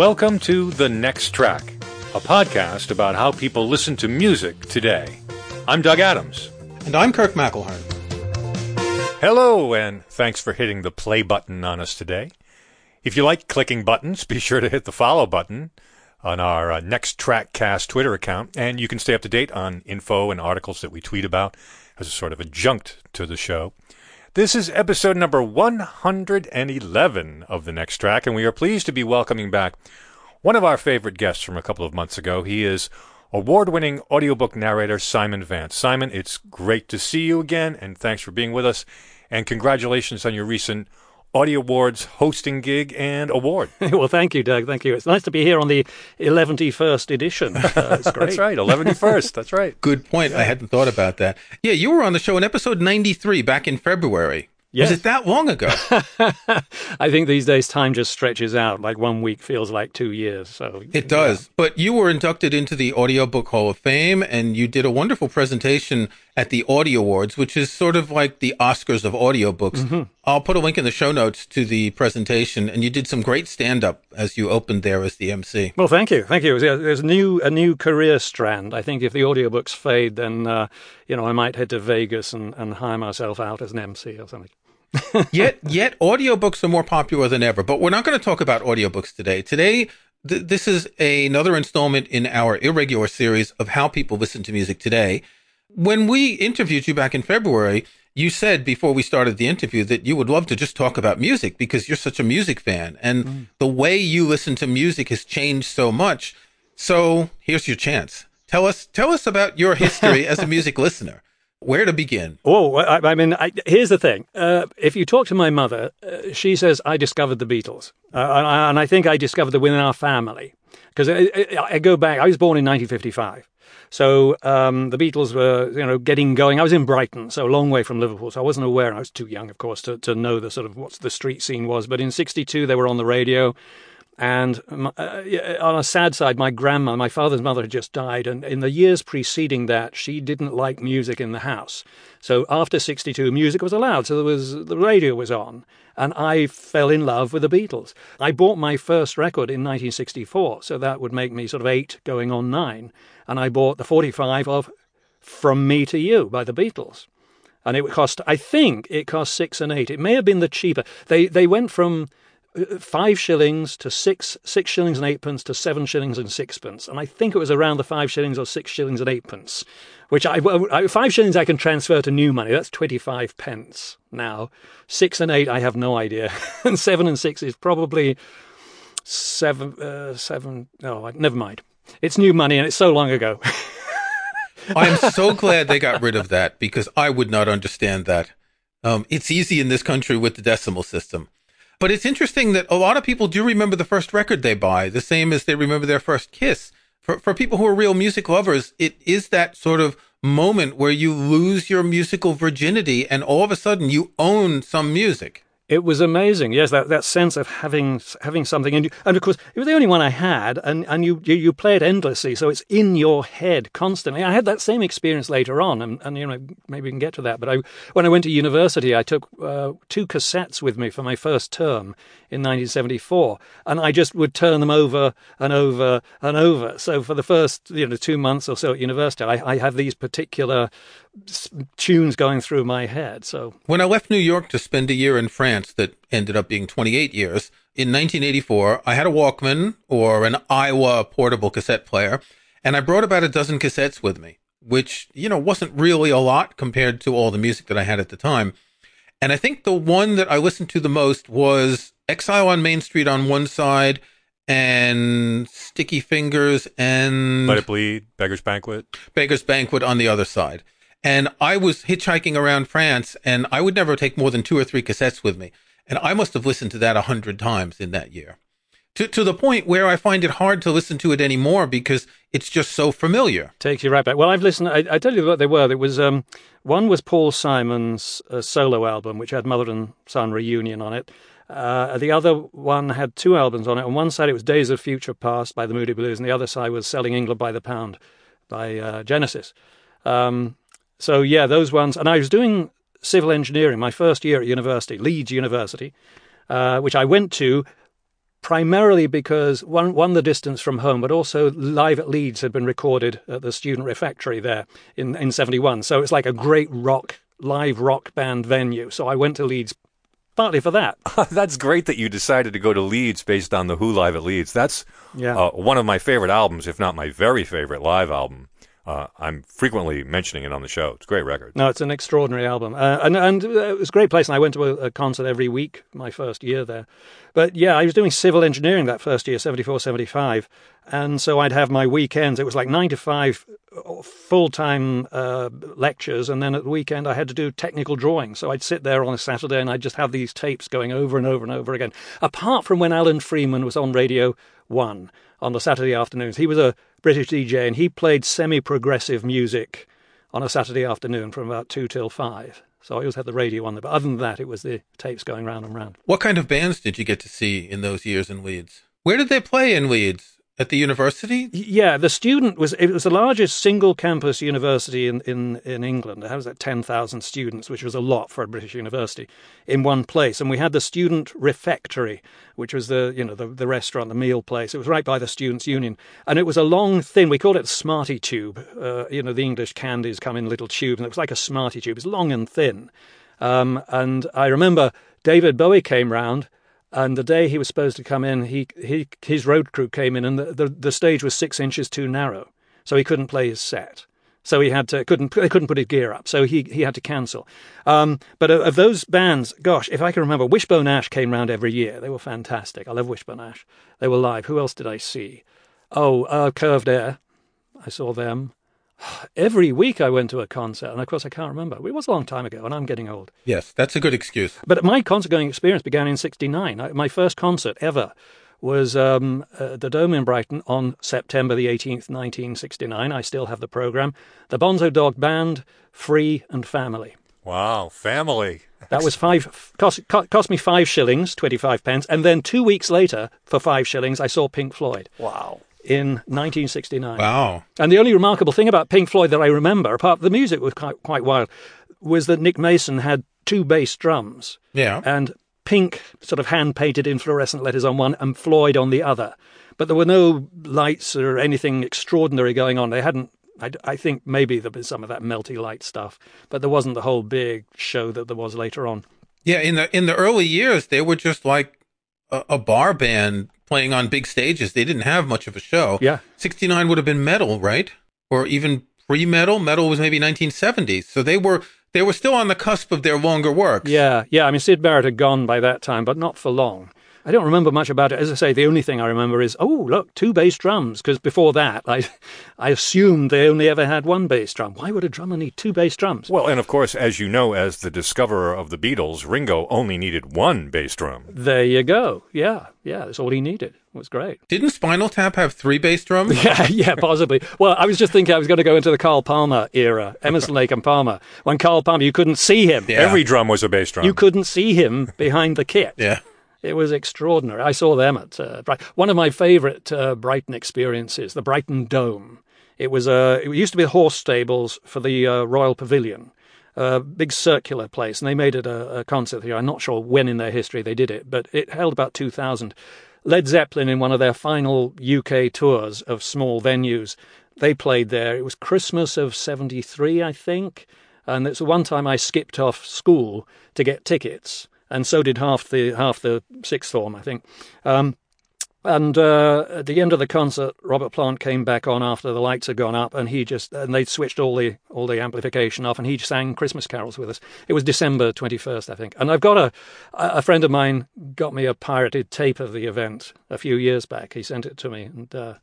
Welcome to The Next Track, a podcast about how people listen to music today. I'm Doug Adams. And I'm Kirk McElhearn. Hello, and thanks for hitting the play button on us today. If you like clicking buttons, be sure to hit the follow button on our uh, Next Track Cast Twitter account, and you can stay up to date on info and articles that we tweet about as a sort of adjunct to the show. This is episode number 111 of The Next Track, and we are pleased to be welcoming back one of our favorite guests from a couple of months ago. He is award winning audiobook narrator Simon Vance. Simon, it's great to see you again, and thanks for being with us. And congratulations on your recent Audie Awards hosting gig and award. well, thank you, Doug. Thank you. It's nice to be here on the 111st edition. Uh, it's great. That's right, 111st. That's right. Good point. I hadn't thought about that. Yeah, you were on the show in episode 93 back in February. Yes. Was it that long ago? I think these days time just stretches out. Like one week feels like two years. So it does. Yeah. But you were inducted into the Audiobook Hall of Fame, and you did a wonderful presentation at the Audie Awards, which is sort of like the Oscars of audiobooks. Mm-hmm. I'll put a link in the show notes to the presentation, and you did some great stand up as you opened there as the MC. Well, thank you, thank you. There's a new a new career strand. I think if the audiobooks fade, then uh, you know I might head to Vegas and, and hire myself out as an MC or something. yet, yet audiobooks are more popular than ever. But we're not going to talk about audiobooks today. Today, th- this is a, another installment in our irregular series of how people listen to music today. When we interviewed you back in February, you said before we started the interview that you would love to just talk about music because you're such a music fan and mm. the way you listen to music has changed so much. So here's your chance. Tell us, tell us about your history as a music listener. Where to begin? Oh, I, I mean, I, here's the thing. Uh, if you talk to my mother, uh, she says I discovered the Beatles, uh, and, I, and, I, think I discovered them within our family because I, I, go back. I was born in 1955, so um, the Beatles were, you know, getting going. I was in Brighton, so a long way from Liverpool, so I wasn't aware. I was too young, of course, to, to know the sort of what the street scene was. But in '62, they were on the radio. And uh, on a sad side, my grandma, my father's mother, had just died. And in the years preceding that, she didn't like music in the house. So after 62, music was allowed. So there was, the radio was on. And I fell in love with the Beatles. I bought my first record in 1964. So that would make me sort of eight going on nine. And I bought the 45 of From Me to You by the Beatles and it cost I think it cost six and eight. It may have been the cheaper. They they went from five shillings to six six shillings and eightpence to seven shillings and sixpence, and I think it was around the five shillings or six shillings and eightpence. Which I, I five shillings I can transfer to new money. That's twenty five pence now. Six and eight I have no idea, and seven and six is probably seven uh, seven. Oh, never mind. It's new money and it's so long ago. I'm so glad they got rid of that because I would not understand that. Um, it's easy in this country with the decimal system. But it's interesting that a lot of people do remember the first record they buy, the same as they remember their first kiss. For, for people who are real music lovers, it is that sort of moment where you lose your musical virginity and all of a sudden you own some music. It was amazing. Yes, that, that sense of having having something, and and of course it was the only one I had, and and you, you you play it endlessly, so it's in your head constantly. I had that same experience later on, and, and you know maybe we can get to that. But I when I went to university, I took uh, two cassettes with me for my first term in 1974, and I just would turn them over and over and over. So for the first you know two months or so at university, I, I have these particular tunes going through my head. So when I left New York to spend a year in France, that ended up being 28 years. In 1984, I had a Walkman or an Aiwa portable cassette player, and I brought about a dozen cassettes with me, which, you know, wasn't really a lot compared to all the music that I had at the time. And I think the one that I listened to the most was Exile on Main Street on one side and Sticky Fingers and Let It Bleed, Beggar's Banquet. Beggar's Banquet on the other side. And I was hitchhiking around France and I would never take more than two or three cassettes with me. And I must have listened to that a hundred times in that year. To, to the point where I find it hard to listen to it anymore because it's just so familiar. Takes you right back. Well, I've listened. I, I tell you what they were. There was um, one was Paul Simon's uh, solo album, which had Mother and Son reunion on it. Uh, the other one had two albums on it. On one side, it was Days of Future Passed by the Moody Blues, and the other side was Selling England by the Pound by uh, Genesis. Um, so yeah, those ones. And I was doing civil engineering my first year at university, Leeds University, uh, which I went to primarily because one, one the distance from home, but also live at Leeds had been recorded at the student refectory there in in '71. So it's like a great rock live rock band venue. So I went to Leeds partly for that. That's great that you decided to go to Leeds based on the Who live at Leeds. That's Yeah. uh, one of my favorite albums, if not my very favorite live album. Uh, I'm frequently mentioning it on the show. It's a great record. No, it's an extraordinary album, uh, and and uh, it was a great place. And I went to a, a concert every week my first year there. But yeah, I was doing civil engineering that first year, 74, 75. And so I'd have my weekends. It was like nine to five full time uh, lectures, and then at the weekend I had to do technical drawing. So I'd sit there on a Saturday and I'd just have these tapes going over and over and over again. Apart from when Alan Freeman was on Radio One on the Saturday afternoons, he was a British DJ and he played semi progressive music on a Saturday afternoon from about two till five. So I always had the radio on there. But other than that, it was the tapes going round and round. What kind of bands did you get to see in those years in Leeds? Where did they play in Leeds? At the university? Yeah, the student was it was the largest single campus university in in, in England. It was like ten thousand students, which was a lot for a British university, in one place. And we had the student refectory, which was the you know the, the restaurant, the meal place. It was right by the students' union, and it was a long thin. We called it Smarty tube. Uh, you know, the English candies come in little tubes, and it was like a Smarty tube. It was long and thin. Um, and I remember David Bowie came round and the day he was supposed to come in, he, he his road crew came in, and the, the, the stage was six inches too narrow, so he couldn't play his set. So he had to couldn't they couldn't put his gear up, so he he had to cancel. Um, but of, of those bands, gosh, if I can remember, Wishbone Ash came round every year. They were fantastic. I love Wishbone Ash. They were live. Who else did I see? Oh, uh, Curved Air. I saw them. Every week I went to a concert, and of course I can't remember. It was a long time ago, and I'm getting old. Yes, that's a good excuse. But my concert going experience began in '69. My first concert ever was um, at the Dome in Brighton on September the 18th, 1969. I still have the program. The Bonzo Dog Band, Free and Family. Wow, family. That was five cost, cost me five shillings, twenty five pence, and then two weeks later, for five shillings, I saw Pink Floyd. Wow. In 1969. Wow. And the only remarkable thing about Pink Floyd that I remember, apart the music was quite, quite wild, was that Nick Mason had two bass drums. Yeah. And pink, sort of hand painted in fluorescent letters on one, and Floyd on the other. But there were no lights or anything extraordinary going on. They hadn't. I, I think maybe there was some of that melty light stuff, but there wasn't the whole big show that there was later on. Yeah, in the in the early years, they were just like a, a bar band playing on big stages. They didn't have much of a show. Yeah. 69 would have been Meddle, right? Or even pre-Meddle. Meddle was maybe 1970s. So they were they were still on the cusp of their longer work. Yeah, yeah. I mean, Syd Barrett had gone by that time, but not for long. I don't remember much about it. As I say, the only thing I remember is, oh, look, two bass drums. Because before that, I, I assumed they only ever had one bass drum. Why would a drummer need two bass drums? Well, and of course, as you know, as the discoverer of the Beatles, Ringo only needed one bass drum. There you go. Yeah, yeah. That's all he needed. It was great. Didn't Spinal Tap have three bass drums? Yeah, yeah, possibly. Well, I was just thinking I was going to go into the Carl Palmer era, Emerson, Lake and Palmer. When Carl Palmer, you couldn't see him. Yeah. Every drum was a bass drum. You couldn't see him behind the kit. Yeah. It was extraordinary. I saw them at uh, Bright- one of my favourite uh, Brighton experiences, the Brighton Dome. It was uh, it used to be horse stables for the uh, Royal Pavilion, a big circular place, and they made it a, a concert here. I'm not sure when in their history they did it, but it held about 2,000. Led Zeppelin, in one of their final UK tours of small venues, they played there. It was Christmas of '73, I think, and it's the one time I skipped off school to get tickets and so did half the half the sixth form, I think. Um, and uh, at the end of the concert, Robert Plant came back on after the lights had gone up, and he just and they'd switched all the all the amplification off, and he sang Christmas carols with us. It was December twenty first, I think. And I've got a a friend of mine got me a pirated tape of the event a few years back. He sent it to me, and uh,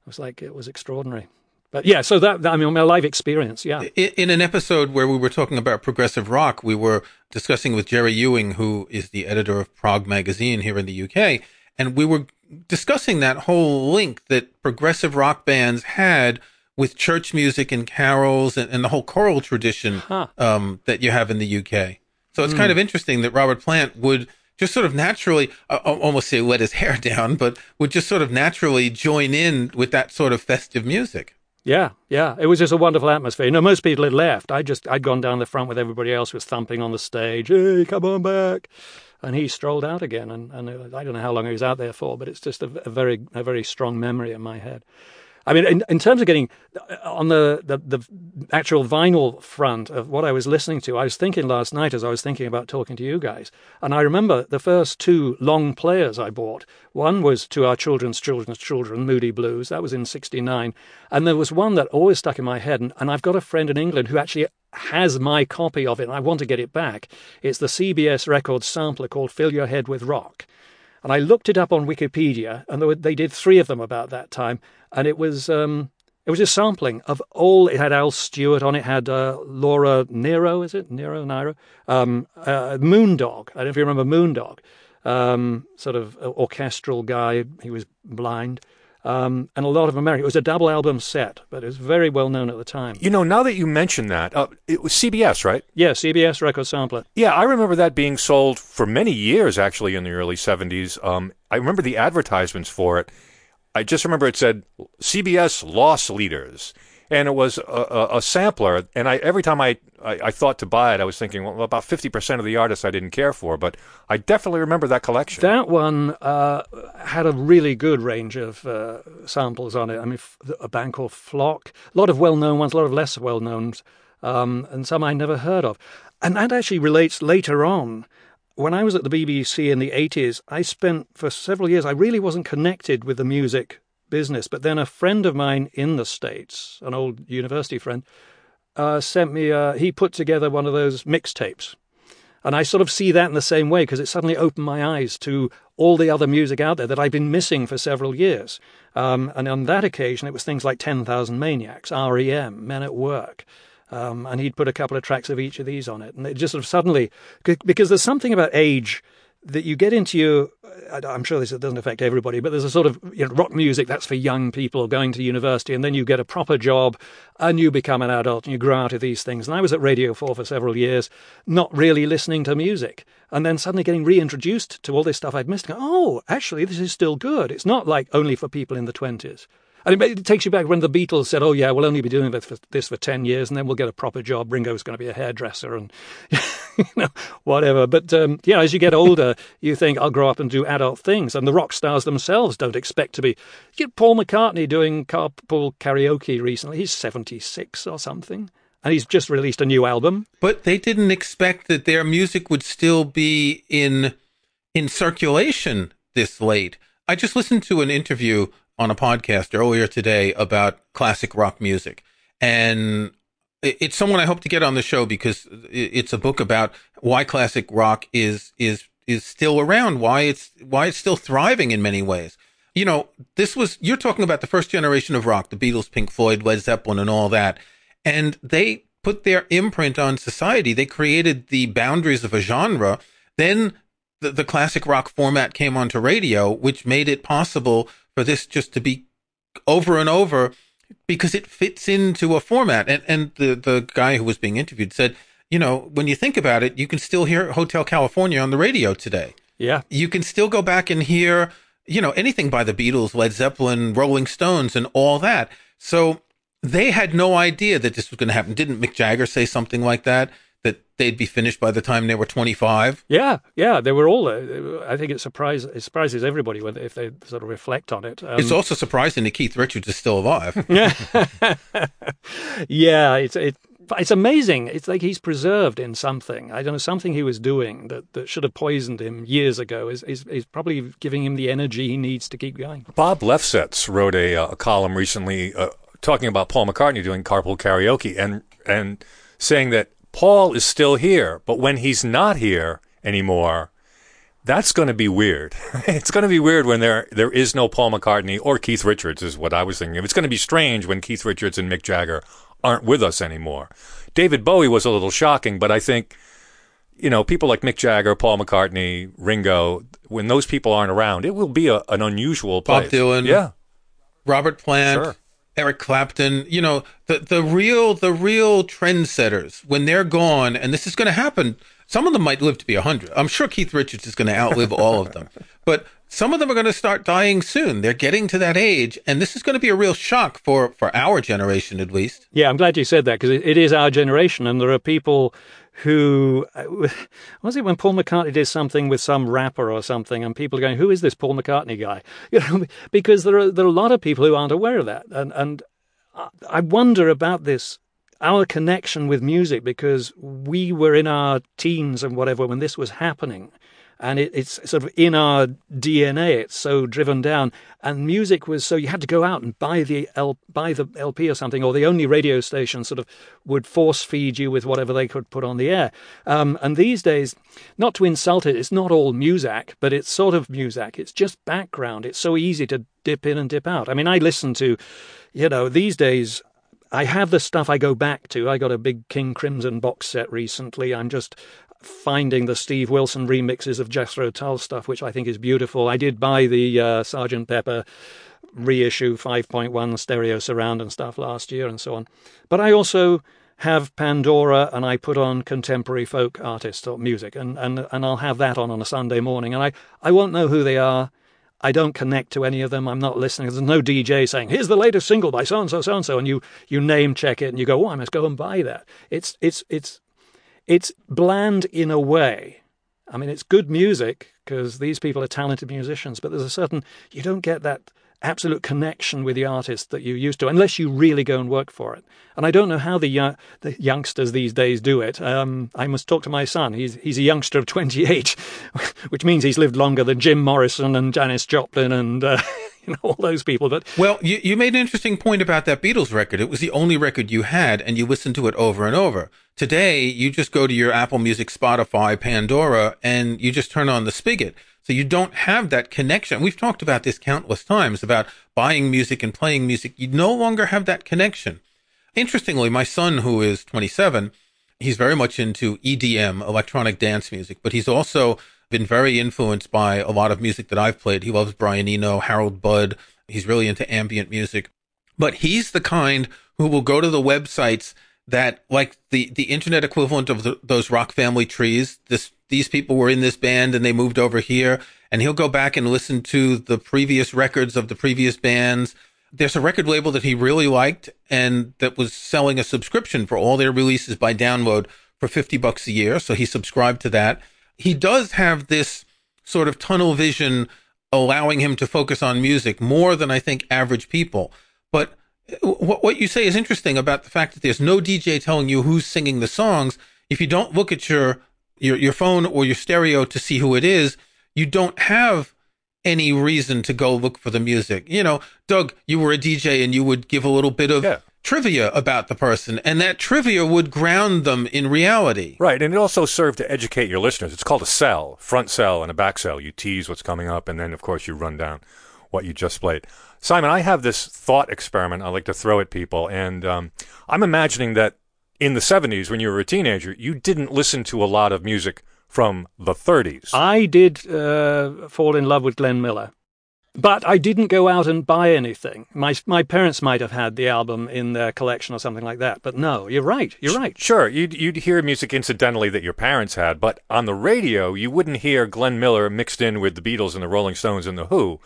it was like it was extraordinary. But yeah, so that I mean, my live experience, yeah. In, in an episode where we were talking about progressive rock, we were discussing with Jerry Ewing, who is the editor of Prog Magazine here in the UK, and we were discussing that whole link that progressive rock bands had with church music and carols and, and the whole choral tradition Huh. um, that you have in the UK. So it's kind of interesting that Robert Plant would just sort of naturally, uh, almost say let his hair down, but would just sort of naturally join in with that sort of festive music. Yeah, yeah. It was just a wonderful atmosphere. You know, most people had left. I just I'd gone down the front with everybody else was thumping on the stage. Hey, come on back. and he strolled out again. And, and uh, I don't know how long he was out there for, but it's just a, a very a very strong memory in my head. I mean, in, in terms of getting uh, on the, the, the actual vinyl front of what I was listening to, I was thinking last night as I was thinking about talking to you guys, and I remember the first two long players I bought. One was To Our Children's Children's Children, Moody Blues, that was in 69. And there was one that always stuck in my head, and, and I've got a friend in England who actually has my copy of it, and I want to get it back. It's the CBS Records sampler called Fill Your Head with Rock. And I looked it up on Wikipedia, and they did three of them about that time. And it was um, it was a sampling of all. It had Al Stewart on it. Had uh, Laura Nero, is it Nero Nyro? Um, uh, Moondog. I don't know if you remember Moondog. Um, sort of orchestral guy. He was blind um, and a lot of America. It was a double album set, but it was very well known at the time. You know, now that you mention that, uh, it was CBS, right? Yeah, CBS record sampler. Yeah, I remember that being sold for many years, actually, in the early 70s. Um, I remember the advertisements for it. I just remember it said CBS Loss Leaders and it was a, a, a sampler. And I every time I, I, I, thought to buy it, I was thinking, well, about fifty percent of the artists I didn't care for, but I definitely remember that collection. That one uh, had a really good range of uh, samples on it. I mean, a band called Flock, a lot of well-known ones, a lot of less well-known, um, and some I never heard of. And that actually relates later on when I was at the BBC in the 80s, I spent for several years, I really wasn't connected with the music business. But then a friend of mine in the States, an old university friend, uh, sent me, uh, he put together one of those mixtapes. And I sort of see that in the same way because it suddenly opened my eyes to all the other music out there that I've been missing for several years. Um, and on that occasion, it was things like 10,000 Maniacs, REM, Men at Work. Um, and he'd put a couple of tracks of each of these on it. And it just sort of suddenly, because there's something about age that you get into your I'm sure this doesn't affect everybody, but there's a sort of you know, rock music that's for young people going to university, and then you get a proper job and you become an adult and you grow out of these things. And I was at Radio 4 for several years, not really listening to music, and then suddenly getting reintroduced to all this stuff I'd missed. oh, actually, this is still good. It's not like only for people in the 20s. And it takes you back when the Beatles said, "Oh yeah, we'll only be doing this for, this for ten years, and then we'll get a proper job. Ringo's going to be a hairdresser, and you know whatever." But um, yeah, as you get older, you think, "I'll grow up and do adult things." And the rock stars themselves don't expect to be. You get Paul McCartney doing carpool karaoke recently. He's seventy six or something and he's just released a new album. But they didn't expect that their music would still be in in circulation this late. I just listened to an interview on a podcast earlier today about classic rock music. And it's someone I hope to get on the show because it's a book about why classic rock is, is, is still around, why it's, why it's still thriving in many ways. You know, this was, you're talking about the first generation of rock, the Beatles, Pink Floyd, Led Zeppelin, and all that. And they put their imprint on society. They created the boundaries of a genre. Then the, the classic rock format came onto radio, which made it possible for this just to be over and over because it fits into a format. And and the the guy who was being interviewed said, you know, when you think about it, you can still hear Hotel California on the radio today. Yeah. You can still go back and hear, you know, anything by the Beatles, Led Zeppelin, Rolling Stones, and all that. So they had no idea that this was going to happen. Didn't Mick Jagger say something like that? That they'd be finished by the time they were 25. Yeah, yeah, they were all. Uh, I think it surprises it surprises everybody when if they sort of reflect on it. Um, it's also surprising that Keith Richards is still alive. yeah, yeah, it's it. It's amazing. It's like he's preserved in something. I don't know something he was doing that, that should have poisoned him years ago. Is, is is probably giving him the energy he needs to keep going. Bob Lefsetz wrote a, uh, a column recently uh, talking about Paul McCartney doing carpool karaoke and and saying that Paul is still here, but when he's not here anymore, that's going to be weird. it's going to be weird when there there is no Paul McCartney or Keith Richards is what I was thinking. It's going to be strange when Keith Richards and Mick Jagger aren't with us anymore. David Bowie was a little shocking, but I think you know people like Mick Jagger, Paul McCartney, Ringo, when those people aren't around, it will be a, an unusual place. Bob Dylan, yeah, Robert Plant. Sure. Eric Clapton, you know, the, the real, the real trendsetters, when they're gone, and this is going to happen, some of them might live to be 100. I'm sure Keith Richards is going to outlive all of them. But some of them are going to start dying soon. They're getting to that age, and this is going to be a real shock for, for our generation, at least. Yeah, I'm glad you said that because it, it is our generation, and there are people who uh, was it when Paul McCartney did something with some rapper or something, and people are going, "Who is this Paul McCartney guy?" You know, because there are there are a lot of people who aren't aware of that, and and I wonder about this our connection with music because we were in our teens and whatever when this was happening and it, it's sort of in our DNA. It's so driven down, and music was so you had to go out and buy the L, buy the LP or something, or the only radio station sort of would force feed you with whatever they could put on the air. Um, and these days, not to insult it, it's not all music, but it's sort of music. It's just background. It's so easy to dip in and dip out. I mean, I listen to, you know, these days. I have the stuff I go back to. I got a big King Crimson box set recently. I'm just finding the Steve Wilson remixes of Jethro Tull stuff, which I think is beautiful. I did buy the uh, Sergeant Pepper reissue 5.1 stereo surround and stuff last year and so on. But I also have Pandora and I put on contemporary folk artists or music and, and, and I'll have that on on a Sunday morning and I, I won't know who they are. I don't connect to any of them. I'm not listening. There's no DJ saying, here's the latest single by so and so, so and so, and you, you name check it and you go, oh, I must go and buy that. It's, it's, it's it's bland in a way. I mean, it's good music because these people are talented musicians, but there's a certain, you don't get that absolute connection with the artist that you used to, unless you really go and work for it. And I don't know how the uh, the youngsters these days do it. Um, I must talk to my son. He's he's a youngster of 28, which means he's lived longer than Jim Morrison and Janis Joplin and. Uh, know, all those people. But well, you, you made an interesting point about that Beatles record. It was the only record you had, and you listened to it over and over. Today, you just go to your Apple Music, Spotify, Pandora, and you just turn on the spigot. So you don't have that connection. We've talked about this countless times about buying music and playing music. You no longer have that connection. Interestingly, my son, who is 27, he's very much into EDM, electronic dance music, but he's also been very influenced by a lot of music that I've played. He loves Brian Eno, Harold Budd. He's really into ambient music. But he's the kind who will go to the websites that, like the, the internet equivalent of the, those rock family trees, this, these people were in this band and they moved over here. And he'll go back and listen to the previous records of the previous bands. There's a record label that he really liked and that was selling a subscription for all their releases by download for 50 bucks a year. So he subscribed to that he does have this sort of tunnel vision allowing him to focus on music more than I think average people. But uh, what, what you say is interesting about the fact that there's no DJ telling you who's singing the songs. If you don't look at your, your, your phone or your stereo to see who it is, you don't have any reason to go look for the music. You know, Doug, you were a DJ and you would give a little bit of yeah trivia about the person, and that trivia would ground them in reality. Right, and it also served to educate your listeners. It's called a sell, front sell and a back sell. You tease what's coming up, and then of course you run down what you just played. Simon, I have this thought experiment I like to throw at people, and um, I'm imagining that in the 70s, when you were a teenager, you didn't listen to a lot of music from the 30s. I did uh, fall in love with Glenn Miller. But I didn't go out and buy anything. My my parents might have had the album in their collection or something like that. But no, you're right. You're right. Sure, you'd you'd hear music incidentally that your parents had, but on the radio you wouldn't hear Glenn Miller mixed in with the Beatles and the Rolling Stones and the Who.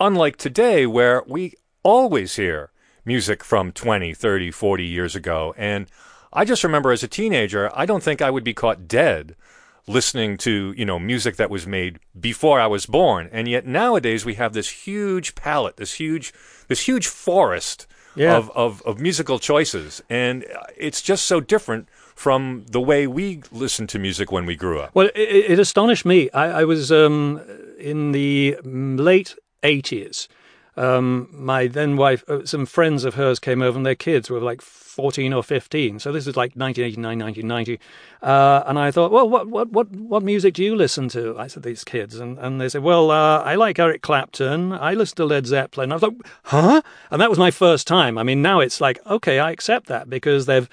Unlike today, where we always hear music from 20, 30, 40 years ago. And I just remember as a teenager, I don't think I would be caught dead listening to you know music that was made before I was born, and yet nowadays we have this huge palette, this huge this huge forest yeah. of, of of musical choices, and it's just so different from the way we listened to music when we grew up. Well, it, it astonished me. I, I was um, in the late eighties. Um, my then wife, uh, some friends of hers came over, and their kids were like 14 or 15. So this is like 1989, 1990. Uh, and I thought, well, what, what, what, what music do you listen to? I said, these kids. And, and they said, well, uh, I like Eric Clapton. I listen to Led Zeppelin. I was like, huh? And that was my first time. I mean, now it's like, okay, I accept that because they've,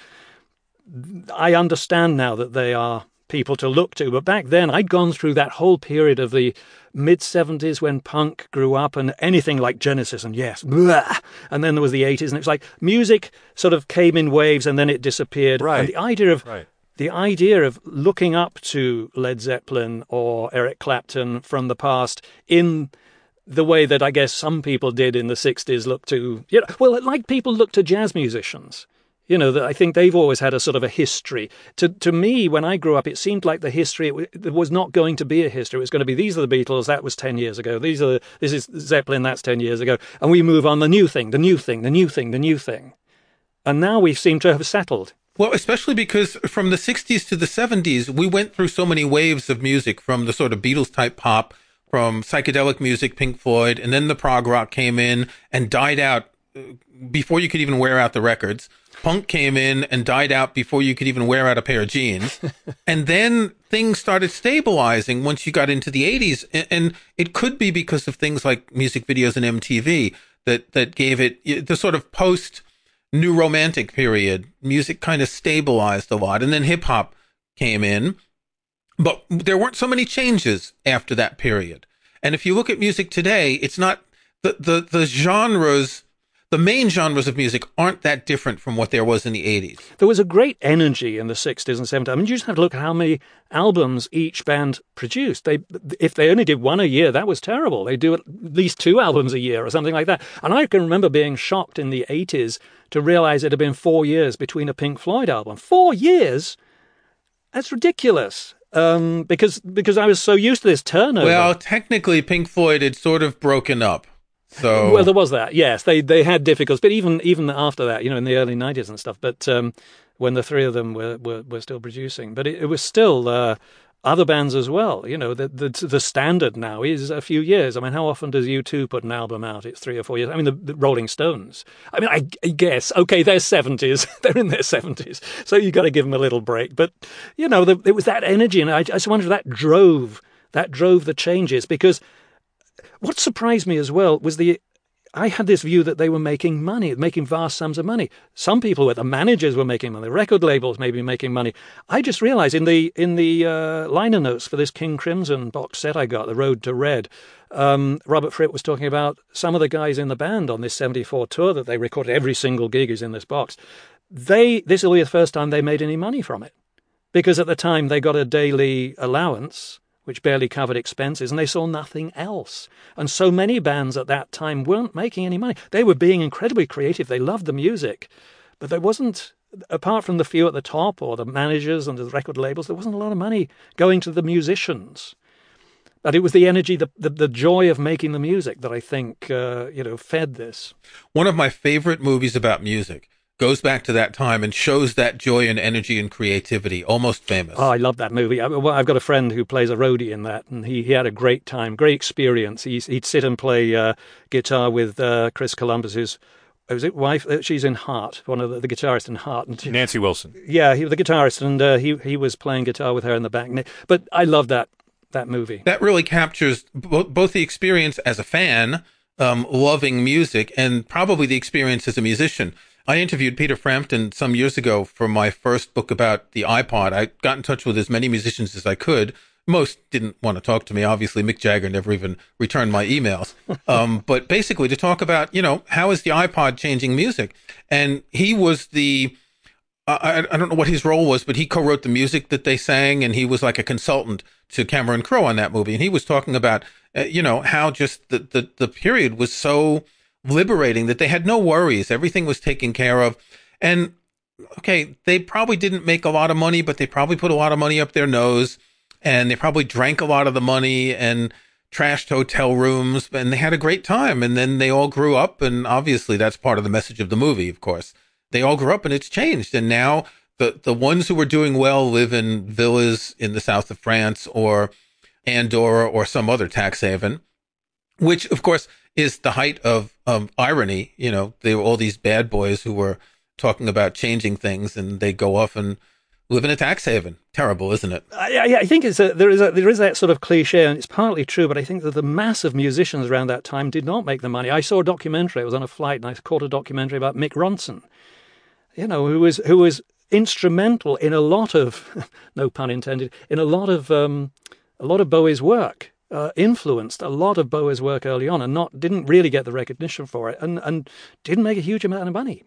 I understand now that they are people to look to. But back then, I'd gone through that whole period of the mid 70s when punk grew up and anything like Genesis and yes, blah, and then there was the 80s and it was like music sort of came in waves and then it disappeared. Right. And the idea of right. the idea of looking up to Led Zeppelin or Eric Clapton from the past in the way that I guess some people did in the 60s look to, you know, well, like people look to jazz musicians. You know, that I think they've always had a sort of a history. To to me, when I grew up, it seemed like the history it, was not going to be a history. It was going to be these are the Beatles, that was ten years ago. These are this is Zeppelin, that's ten years ago, and we move on the new thing, the new thing, the new thing, the new thing, and now we seem to have settled. Well, especially because from the 60s to the 70s, we went through so many waves of music from the sort of Beatles type pop, from psychedelic music, Pink Floyd, and then the prog rock came in and died out uh, before you could even wear out the records. Punk came in and died out before you could even wear out a pair of jeans. and then things started stabilizing once you got into the 80s. And, and it could be because of things like music videos and MTV that, that gave it the sort of post new romantic period. Music kind of stabilized a lot. And then hip hop came in. But there weren't so many changes after that period. And if you look at music today, it's not the, the, the genres the main genres of music aren't that different from what there was in the 80s. There was a great energy in the 60s and 70s. I mean, you just have to look at how many albums each band produced. They, if they only did one a year, that was terrible. They do at least two albums a year or something like that. And I can remember being shocked in the 80s to realize it had been four years between a Pink Floyd album. Four years? That's ridiculous. Um, because because I was so used to this turnover. Well, technically, Pink Floyd had sort of broken up. So well, there was that. Yes, they they had difficulties, but even even after that, you know, in the early nineties and stuff. But um, when the three of them were were, were still producing, but it, it was still uh, other bands as well. You know, the, the the standard now is a few years. I mean, how often does U2 put an album out? It's three or four years. I mean, the, the Rolling Stones. I mean, I, I guess okay, they're seventies. they're in their seventies, so you've got to give them a little break. But you know, the, it was that energy, and I, I just wonder if that drove that drove the changes because what surprised me as well was the I had this view that they were making money, making vast sums of money. Some people were the managers were making money, record labels maybe making money. I just realized in the in the uh, liner notes for this King Crimson box set I got, The Road to Red, um, Robert Fripp was talking about some of the guys in the band on this 74 tour that they recorded. Every single gig is in this box. They this will be the first time they made any money from it because at the time they got a daily allowance which barely covered expenses, and they saw nothing else. And so many bands at that time weren't making any money. They were being incredibly creative. They loved the music, but there wasn't, apart from the few at the top or the managers and the record labels, there wasn't a lot of money going to the musicians. But it was the energy, the, the, the joy of making the music that I think, uh, you know, fed this. One of my favorite movies about music goes back to that time and shows that joy and energy and creativity. Almost famous. Oh, I love that movie. I, well, I've got a friend who plays a roadie in that, and he, he had a great time, great experience. He's, he'd sit and play uh, guitar with uh, Chris Columbus's. was it wife? Uh, she's in Heart, one of the, the guitarists in Heart. And she, Nancy Wilson. Yeah, he was the guitarist, and uh, he he was playing guitar with her in the back. But I love that that movie. That really captures both, both the experience as a fan, um, loving music, and probably the experience as a musician. I interviewed Peter Frampton some years ago for my first book about the iPod. I got in touch with as many musicians as I could. Most didn't want to talk to me. Obviously, Mick Jagger never even returned my emails. Um, but basically, to talk about, you know, how is the iPod changing music? And he was the, I, I don't know what his role was, but he co-wrote the music that they sang, and he was like a consultant to Cameron Crowe on that movie. And he was talking about, uh, you know, how just the, the, the period was so liberating that they had no worries. Everything was taken care of. And okay, they probably didn't make a lot of money, but they probably put a lot of money up their nose and they probably drank a lot of the money and trashed hotel rooms and they had a great time. And then they all grew up. And obviously that's part of the message of the movie, of course. They all grew up and it's changed. And now the, the ones who were doing well live in villas in the south of France or Andorra or some other tax haven, which of course is the height of um, irony. You know, they were all these bad boys who were talking about changing things, and they go off and live in a tax haven. Terrible, isn't it? I, I think it's a, there is a, there is that sort of cliche, and it's partly true. But I think that the mass of musicians around that time did not make the money. I saw a documentary. I was on a flight, and I caught a documentary about Mick Ronson. You know, who was who was instrumental in a lot of, no pun intended, in a lot of um, a lot of Bowie's work uh, influenced a lot of Bowie's work early on and not didn't really get the recognition for it and, and didn't make a huge amount of money.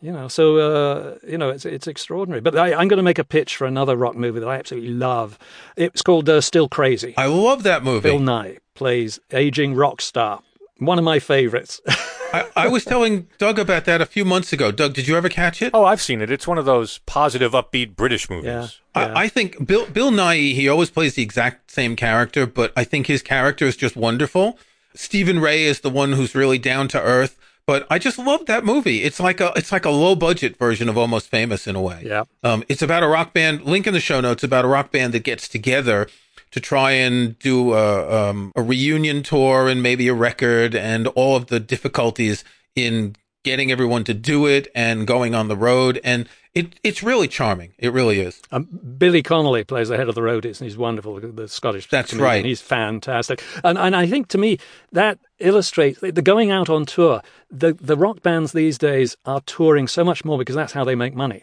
You know, so uh, you know it's it's extraordinary. But I, am going to make a pitch for another rock movie that I absolutely love. It's called uh, Still Crazy. I love that movie. Bill Nighy plays aging rock star. One of my favorites. I, I was telling Doug about that a few months ago. Doug, did you ever catch it? Oh, I've seen it. It's one of those positive, upbeat British movies. Yeah. I, I think Bill Bill Nighy he always plays the exact same character, but I think his character is just wonderful. Stephen Rea is the one who's really down to earth, but I just love that movie. It's like a it's like a low budget version of Almost Famous in a way. Yeah. Um, it's about a rock band. Link in the show notes about a rock band that gets together to try and do a, um, a reunion tour and maybe a record and all of the difficulties in getting everyone to do it and going on the road. And it, it's really charming. It really is. Um, Billy Connolly plays the head of the roadies, and he's wonderful. The Scottish. That's comedian. right. He's fantastic, and and I think to me that illustrates the going out on tour. The the rock bands these days are touring so much more because that's how they make money.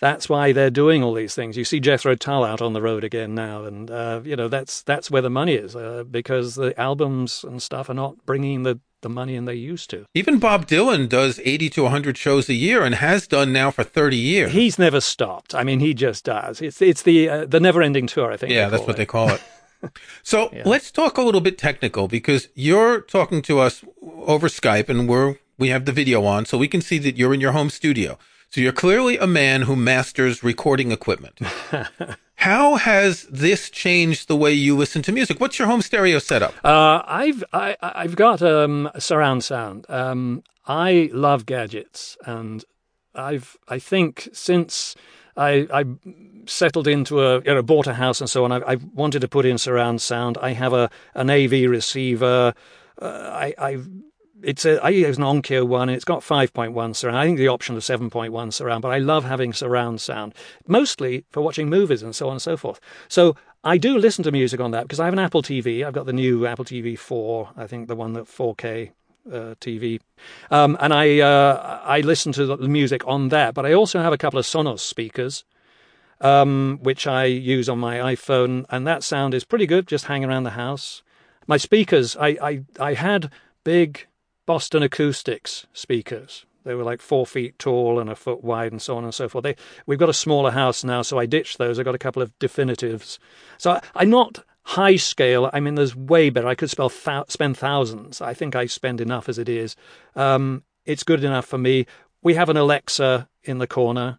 That's why they're doing all these things. You see Jethro Tull out on the road again now, and uh, you know that's that's where the money is uh, because the albums and stuff are not bringing the the money in they used to. Even Bob Dylan does 80 to 100 shows a year and has done now for 30 years. He's never stopped. I mean, he just does. It's it's the uh, the never ending tour. I think. yeah, that's what it. they call it. So let's talk a little bit technical because you're talking to us over Skype and we're we have the video on, so we can see that you're in your home studio. So you're clearly a man who masters recording equipment. How has this changed the way you listen to music? What's your home stereo setup? Uh, I've I, I've got um, surround sound. Um, I love gadgets, and I've I think since I, I settled into a you know bought a house and so on, I, I wanted to put in surround sound. I have a an AV receiver. Uh, I I've it's a, I use an Onkyo one, and it's got 5.1 surround. I think the option of 7.1 surround, but I love having surround sound, mostly for watching movies and so on and so forth. So I do listen to music on that because I have an Apple TV. I've got the new Apple TV 4, I think the one that 4K uh, TV, um, and I uh, I listen to the music on that. But I also have a couple of Sonos speakers. Um, which I use on my iPhone, and that sound is pretty good. Just hanging around the house. My speakers, I, I, I had big Boston Acoustics speakers. They were like four feet tall and a foot wide, and so on and so forth. They, we've got a smaller house now, so I ditched those. I got a couple of definitives. So I, I'm not high scale. I mean, there's way better. I could spell spend thousands. I think I spend enough as it is. Um, it's good enough for me. We have an Alexa in the corner,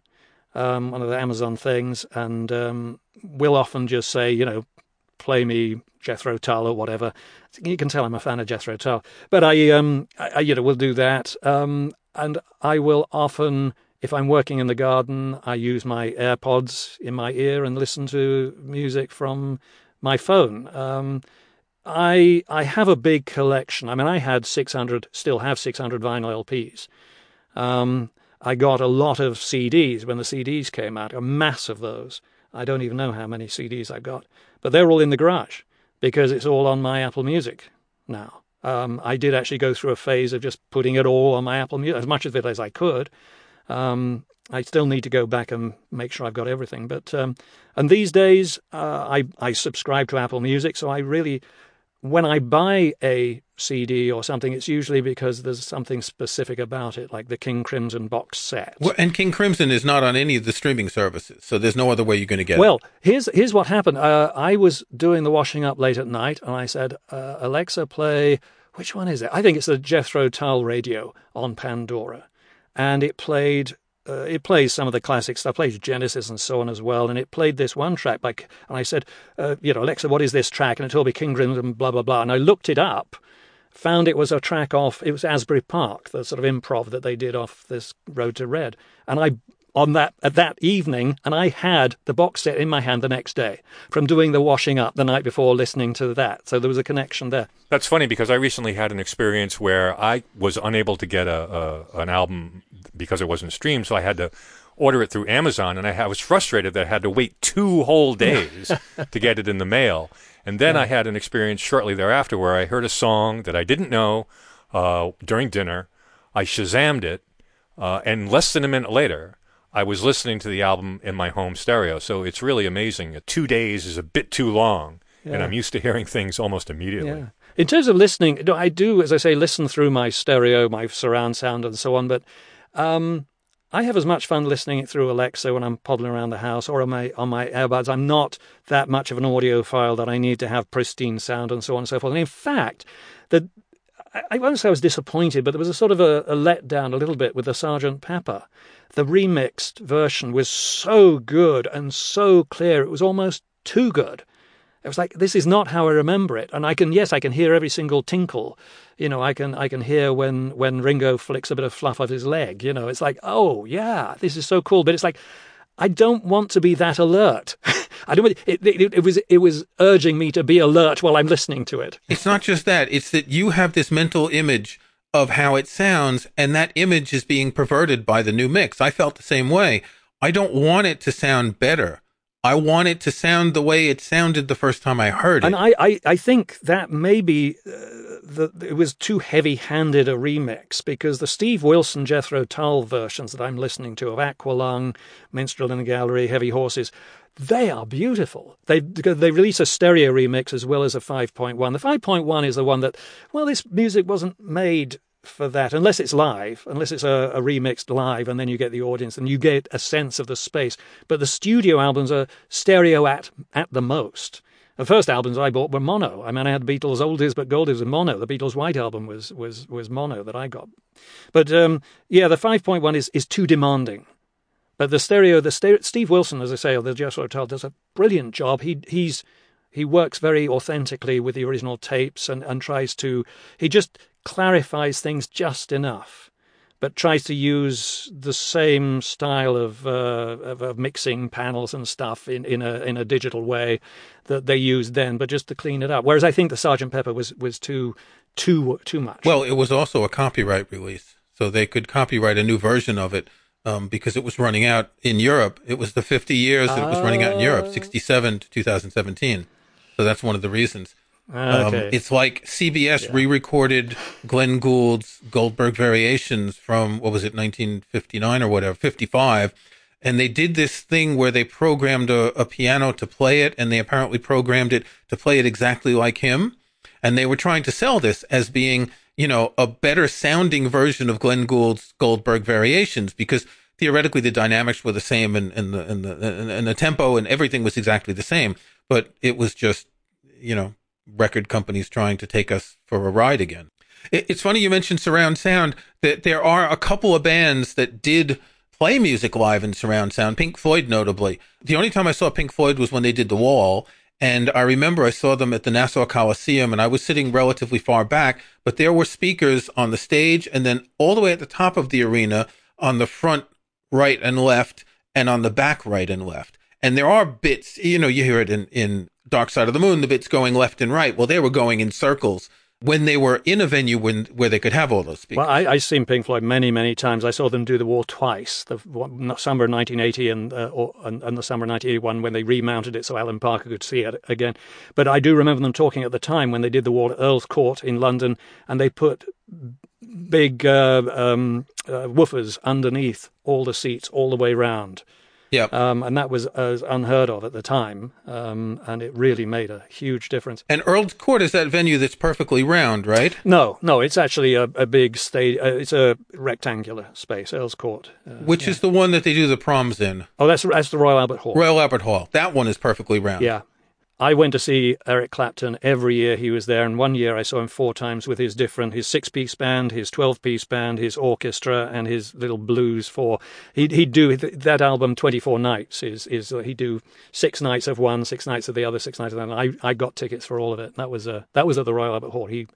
um, one of the Amazon things, and um, we'll often just say, you know, play me Jethro Tull or whatever. You can tell I'm a fan of Jethro Tull, but I, um, I, you know, will do that. Um, and I will often, if I'm working in the garden, I use my AirPods in my ear and listen to music from my phone. Um, I I have a big collection. I mean, I had 600, still have 600 vinyl LPs. Um, I got a lot of CDs when the CDs came out, a mass of those. I don't even know how many CDs I've got, but they're all in the garage because it's all on my Apple Music now. Um, I did actually go through a phase of just putting it all on my Apple Music, as much of it as I could. Um, I still need to go back and make sure I've got everything. But um, and these days, uh, I I subscribe to Apple Music, so I really, when I buy a CD or something, it's usually because there's something specific about it, like the King Crimson box set. Well, and King Crimson is not on any of the streaming services, so there's no other way you're going to get it. Well, here's here's what happened. Uh, I was doing the washing up late at night, and I said, uh, "Alexa, play which one is it? I think it's the Jethro Tull radio on Pandora," and it played. Uh, it plays some of the classic stuff, plays Genesis and so on as well, and it played this one track. Like, and I said, uh, "You know, Alexa, what is this track?" And it told me King Crimson, blah blah blah. And I looked it up, found it was a track off. It was Asbury Park, the sort of improv that they did off this Road to Red, and I on that at that evening, and I had the box set in my hand the next day from doing the washing up the night before, listening to that. So there was a connection there. That's funny because I recently had an experience where I was unable to get a, a an album because it wasn't streamed, so I had to order it through Amazon, and I, I was frustrated that I had to wait two whole days to get it in the mail. And then I had an experience shortly thereafter where I heard a song that I didn't know uh, during dinner. I Shazammed it, uh, and less than a minute later, I was listening to the album in my home stereo. So it's really amazing. Two days is a bit too long, and I'm used to hearing things almost immediately. Yeah. In terms of listening, I do, as I say, listen through my stereo, my surround sound, and so on. But um, I have as much fun listening it through Alexa when I'm poddling around the house or on my on my earbuds. I'm not that much of an audiophile that I need to have pristine sound and so on and so forth. And in fact, the I, I won't say I was disappointed, but there was a sort of a, a letdown a little bit with the Sergeant Pepper. The remixed version was so good and so clear; it was almost too good. It was like this is not how I remember it, and I can yes, I can hear every single tinkle. You know, I can I can hear when when Ringo flicks a bit of fluff off his leg. You know, it's like oh yeah, this is so cool. But it's like I don't want to be that alert. I don't. It, it, it, was it was urging me to be alert while I'm listening to it. It's not just that. It's that you have this mental image of how it sounds, and that image is being perverted by the new mix. I felt the same way. I don't want it to sound better. I want it to sound the way it sounded the first time I heard it. And I, I, I think that maybe uh, the, it was too heavy handed a remix because the Steve Wilson, Jethro Tull versions that I'm listening to of Aqualung, Minstrel in the Gallery, Heavy Horses, they are beautiful. They they release a stereo remix as well as a 5.1. The 5.1 is the one that, well, this music wasn't made for that unless it's live, unless it's a, a, remixed live, and then you get the audience and you get a sense of the space. But the studio albums are stereo at at the most. The first albums I bought were mono. I mean, I had Beatles Oldies but Goldies in mono. The Beatles White album was was was mono that I got. But um, yeah, the 5.1 is is too demanding. But the stereo, the Steve Wilson, as I say, of the Jethro Tull, does a brilliant job. He he's he works very authentically with the original tapes and, and tries to he just clarifies things just enough, but tries to use the same style of, uh, of, of, mixing panels and stuff in, in a in a digital way that they used then, but just to clean it up. Whereas I think the Sergeant Pepper was was too too too much. Well, it was also a copyright release, so they could copyright a new version of it. Um, because it was running out in Europe. It was the 50 years that it was running out in Europe, ah. 67 to 2017. So that's one of the reasons. Um, okay. Um, it's like CBS yeah. re-recorded Glenn Gould's Goldberg Variations from what was it, 1959 or whatever, 55, and they did this thing where they programmed a, a piano to play it, and they apparently programmed it to play it exactly like him, and they were trying to sell this as being, you know, a better sounding version of Glenn Gould's Goldberg Variations because theoretically the dynamics were the same and, and the and the and the tempo and everything was exactly the same, but it was just you know record companies trying to take us for a ride again. It's funny you mentioned surround sound, that there are a couple of bands that did play music live in surround sound, Pink Floyd notably. The only time I saw Pink Floyd was when they did The Wall. And I remember I saw them at the Nassau Coliseum and I was sitting relatively far back, but there were speakers on the stage and then all the way at the top of the arena on the front right and left and on the back right and left. And there are bits, you know, you hear it in, in Dark Side of the Moon, the bits going left and right. Well, they were going in circles when they were in a venue when, where they could have all those speakers. Well, I, I've seen Pink Floyd many, many times. I saw them do the wall twice, the summer 1980 and, uh, or, and, and, the summer 1981 when they remounted it so Alan Parker could see it again. But I do remember them talking at the time when they did the wall at Earl's Court in London and they put big uh, um, uh, woofers underneath all the seats all the way round. Yeah. Um, and that was uh, unheard of at the time. Um, and it really made a huge difference. And Earl's Court is that venue that's perfectly round, right? No, no, it's actually a, a big stage. Uh, it's a rectangular space, Earl's Court. Uh, Which yeah. is the one that they do the proms in. Oh, that's, that's the Royal Albert Hall. Royal Albert Hall. That one is perfectly round. Yeah. I went to see Eric Clapton every year he was there, and one year I saw him four times with his different his six piece band, his twelve piece band, his orchestra, and his little blues four. He'd he'd do that album twenty four nights. Is is uh, he'd do six nights of one, six nights of the other, six nights of that. I I got tickets for all of it. That was uh, that was at the Royal Albert Hall. He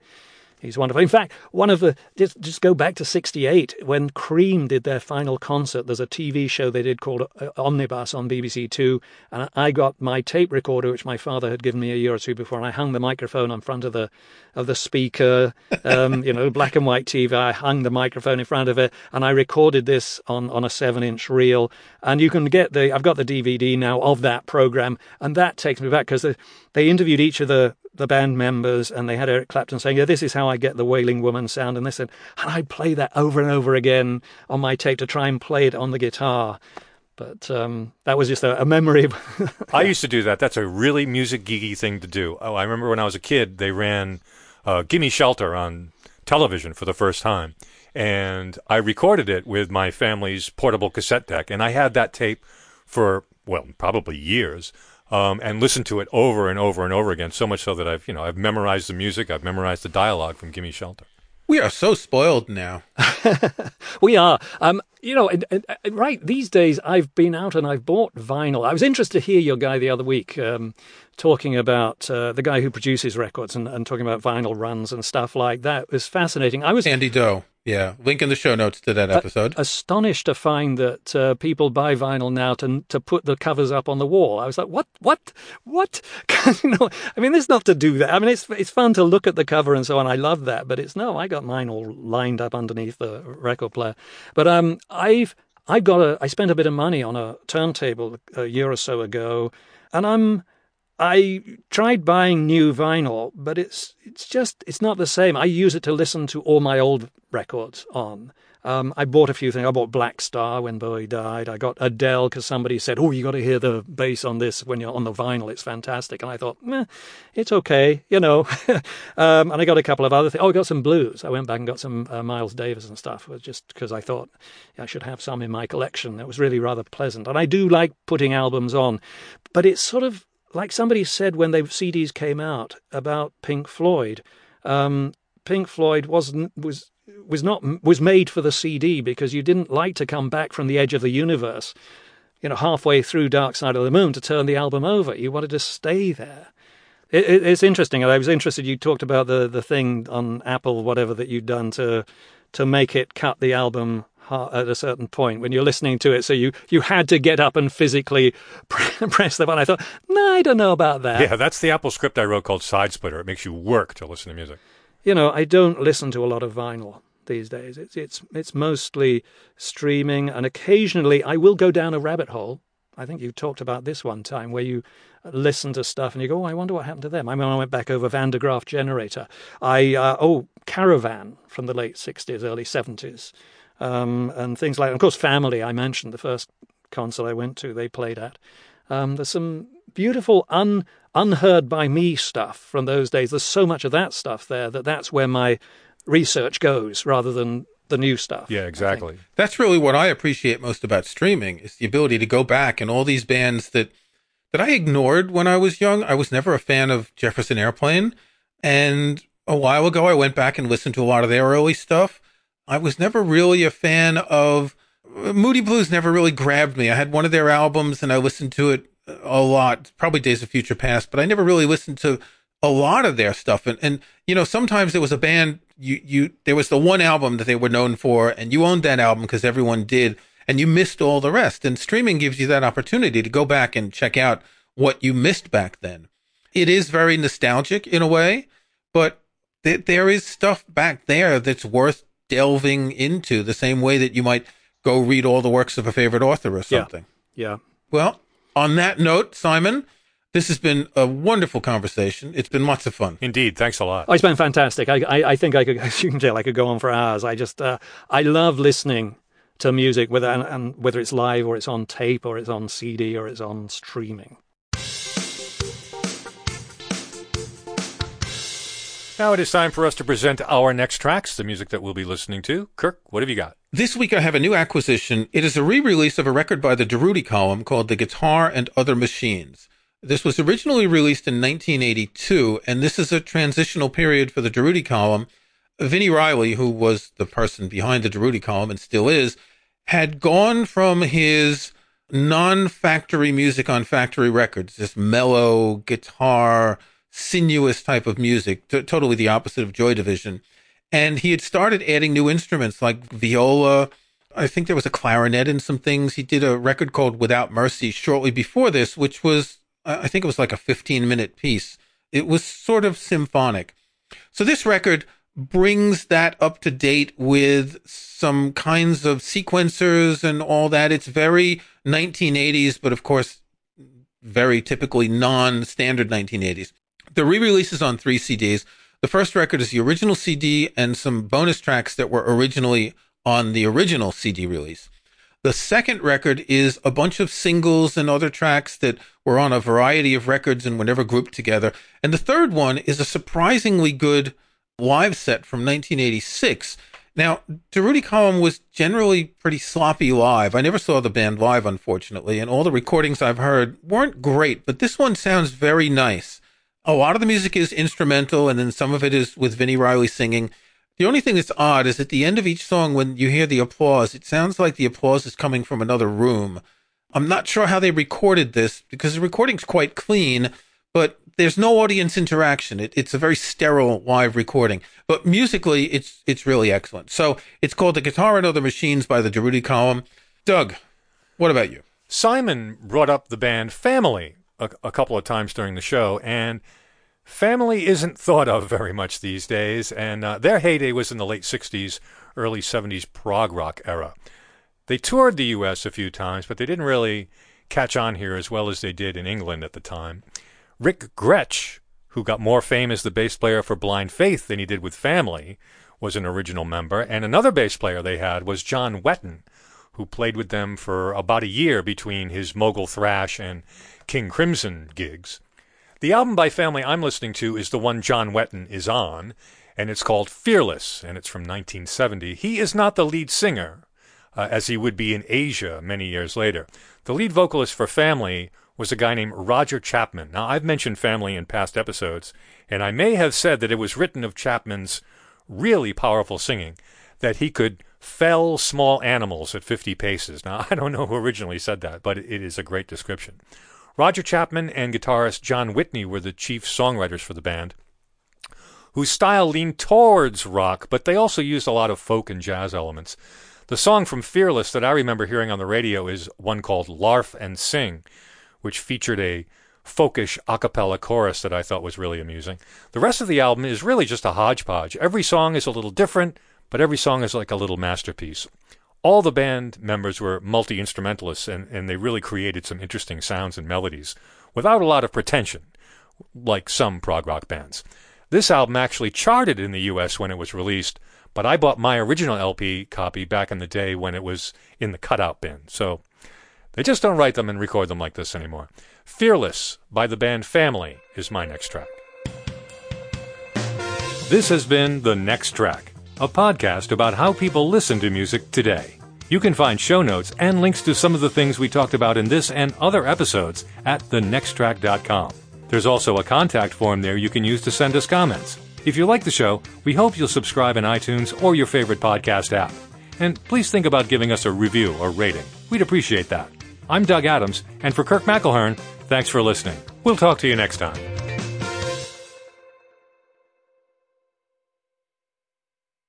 He's wonderful. In fact, one of the just just go back to '68 when Cream did their final concert. There's a TV show they did called uh, Omnibus on BBC Two, and I got my tape recorder, which my father had given me a year or two before, and I hung the microphone in front of the of the speaker. Um, you know, black and white TV. I hung the microphone in front of it, and I recorded this on on a seven inch reel. And you can get the I've got the DVD now of that program, and that takes me back because they, they interviewed each of the the band members and they had Eric Clapton saying, yeah, this is how I get the Wailing Woman sound. And they said, and I'd play that over and over again on my tape to try and play it on the guitar. But um, that was just a, a memory. I used to do that. That's a really music geeky thing to do. Oh, I remember when I was a kid, they ran uh, Gimme Shelter on television for the first time. And I recorded it with my family's portable cassette deck. And I had that tape for, well, probably years um, and listen to it over and over and over again. So much so that I've you know I've memorized the music, I've memorized the dialogue from "Gimme Shelter." We are so spoiled now. we are. Um, you know, and, and, and, right these days, I've been out and I've bought vinyl. I was interested to hear your guy the other week um, talking about uh, the guy who produces records and, and, talking about vinyl runs and stuff like that. It was fascinating. I was Andy Doe. Yeah, link in the show notes to that episode. astonished to find that uh, people buy vinyl now to to put the covers up on the wall. I was like, what, what, what? you know, I mean, it's not to do that. I mean, it's it's fun to look at the cover and so on. I love that, but it's no. I got mine all lined up underneath the record player. But um, I've I've got a. I spent a bit of money on a turntable a year or so ago, and I'm I tried buying new vinyl, but it's it's just it's not the same. I use it to listen to all my old records on. Um, I bought a few things. I bought Blackstar when Bowie died. I got Adele because somebody said, "Oh, you got to hear the bass on this when you're on the vinyl. It's fantastic." And I thought, eh, "It's okay," you know. um, and I got a couple of other things. Oh, I got some blues. I went back and got some uh, Miles Davis and stuff, just because I thought I should have some in my collection. It was really rather pleasant, and I do like putting albums on, but it's sort of like somebody said when the CDs came out about Pink Floyd, um, Pink Floyd wasn't was was not was made for the CD because you didn't like to come back from the edge of the universe, you know, halfway through Dark Side of the Moon to turn the album over. You wanted to stay there. It, it, it's interesting. I was interested. You talked about the the thing on Apple, whatever that you'd done to to make it cut the album at a certain point when you're listening to it. So you, you had to get up and physically press the button. I thought, no, I don't know about that. Yeah, that's the AppleScript I wrote called Side Splitter. It makes you work to listen to music. You know, I don't listen to a lot of vinyl these days. It's it's it's mostly streaming, and occasionally I will go down a rabbit hole. I think you talked about this one time where you listen to stuff and you go, "Oh, I wonder what happened to them." I mean, I went back over Van der Graaf Generator. I uh, oh, Caravan from the late '60s, early '70s um, and things like, of course, Family. I mentioned the first concert I went to, they played at. Um, there's some beautiful, un, unheard by me stuff from those days. There's so much of that stuff there that that's where my research goes rather than the new stuff. Yeah, exactly. That's really what I appreciate most about streaming is the ability to go back and all these bands that that I ignored when I was young. I was never a fan of Jefferson Airplane, and a while ago I went back and listened to a lot of their early stuff. I was never really a fan of Moody Blues. Never really grabbed me. I had one of their albums and I listened to it a lot. Probably Days of Future Passed, but I never really listened to a lot of their stuff. And and you know sometimes there was a band you you there was the one album that they were known for, and you owned that album because everyone did, and you missed all the rest. And streaming gives you that opportunity to go back and check out what you missed back then. It is very nostalgic in a way, but th- there is stuff back there that's worth delving into the same way that you might go read all the works of a favorite author or something. Yeah. yeah. Well, on that note, Simon, this has been a wonderful conversation. It's been lots of fun. Indeed. Thanks a lot. Oh, it's been fantastic. I, I, I think I could, as you can tell, I could go on for hours. I just, uh, I love listening to music, whether and, and whether it's live or it's on tape or it's on CD or it's on streaming. Now it is time for us to present our next tracks, the music that we'll be listening to. Kirk, what have you got? This week I have a new acquisition. It is a re-release of a record by the Durutti Column called The Guitar and Other Machines. This was originally released in 1982, and this is a transitional period for the Durutti Column. Vini Reilly, who was the person behind the Durutti Column and still is, had gone from his non-factory music on factory records, this mellow guitar, sinuous type of music, t- totally the opposite of Joy Division. And he had started adding new instruments like viola. I think there was a clarinet and some things. He did a record called Without Mercy shortly before this, which was, I think it was like a 15 minute piece. It was sort of symphonic. So this record brings that up to date with some kinds of sequencers and all that. It's very 1980s, but of course, very typically non standard 1980s. The re-release is on three CDs. The first record is the original CD and some bonus tracks that were originally on the original CD release. The second record is a bunch of singles and other tracks that were on a variety of records and were never grouped together. And the third one is a surprisingly good live set from 1986. Now, Durutti Column was generally pretty sloppy live. I never saw the band live, unfortunately, and all the recordings I've heard weren't great, but this one sounds very nice a lot of the music is instrumental, and then some of it is with Vini Reilly singing. The only thing that's odd is at the end of each song, when you hear the applause, it sounds like the applause is coming from another room. I'm not sure how they recorded this because the recording's quite clean, but there's no audience interaction. It, it's a very sterile live recording, but musically, it's it's really excellent. So it's called "The Guitar and Other Machines" by the Durutti Column. Doug, what about you? Simon brought up the band Family a, a couple of times during the show, and Family isn't thought of very much these days, and uh, their heyday was in the late 60s, early 70s prog rock era. They toured the U.S. a few times, but they didn't really catch on here as well as they did in England at the time. Rick Grech, who got more fame as the bass player for Blind Faith than he did with Family, was an original member, and another bass player they had was John Wetton, who played with them for about a year between his Mogul Thrash and King Crimson gigs. The album by Family I'm listening to is the one John Wetton is on, and it's called Fearless, and it's from 1970. He is not the lead singer, uh, as he would be in Asia many years later. The lead vocalist for Family was a guy named Roger Chapman. Now, I've mentioned Family in past episodes, and I may have said that it was written of Chapman's really powerful singing that he could fell small animals at 50 paces. Now, I don't know who originally said that, but it is a great description. Roger Chapman and guitarist John Whitney were the chief songwriters for the band, whose style leaned towards rock, but they also used a lot of folk and jazz elements. The song from Fearless that I remember hearing on the radio is one called Larf and Sing, which featured a folkish a cappella chorus that I thought was really amusing. The rest of the album is really just a hodgepodge. Every song is a little different, but every song is like a little masterpiece all the band members were multi instrumentalists and, and they really created some interesting sounds and melodies without a lot of pretension, like some prog rock bands. This album actually charted in the US when it was released, but I bought my original LP copy back in the day when it was in the cutout bin. So they just don't write them and record them like this anymore. Fearless by the band Family is my next track. This has been The Next Track a podcast about how people listen to music today. You can find show notes and links to some of the things we talked about in this and other episodes at thenexttrack.com. There's also a contact form there you can use to send us comments. If you like the show, we hope you'll subscribe in iTunes or your favorite podcast app. And please think about giving us a review or rating. We'd appreciate that. I'm Doug Adams, and for Kirk McElhearn, thanks for listening. We'll talk to you next time.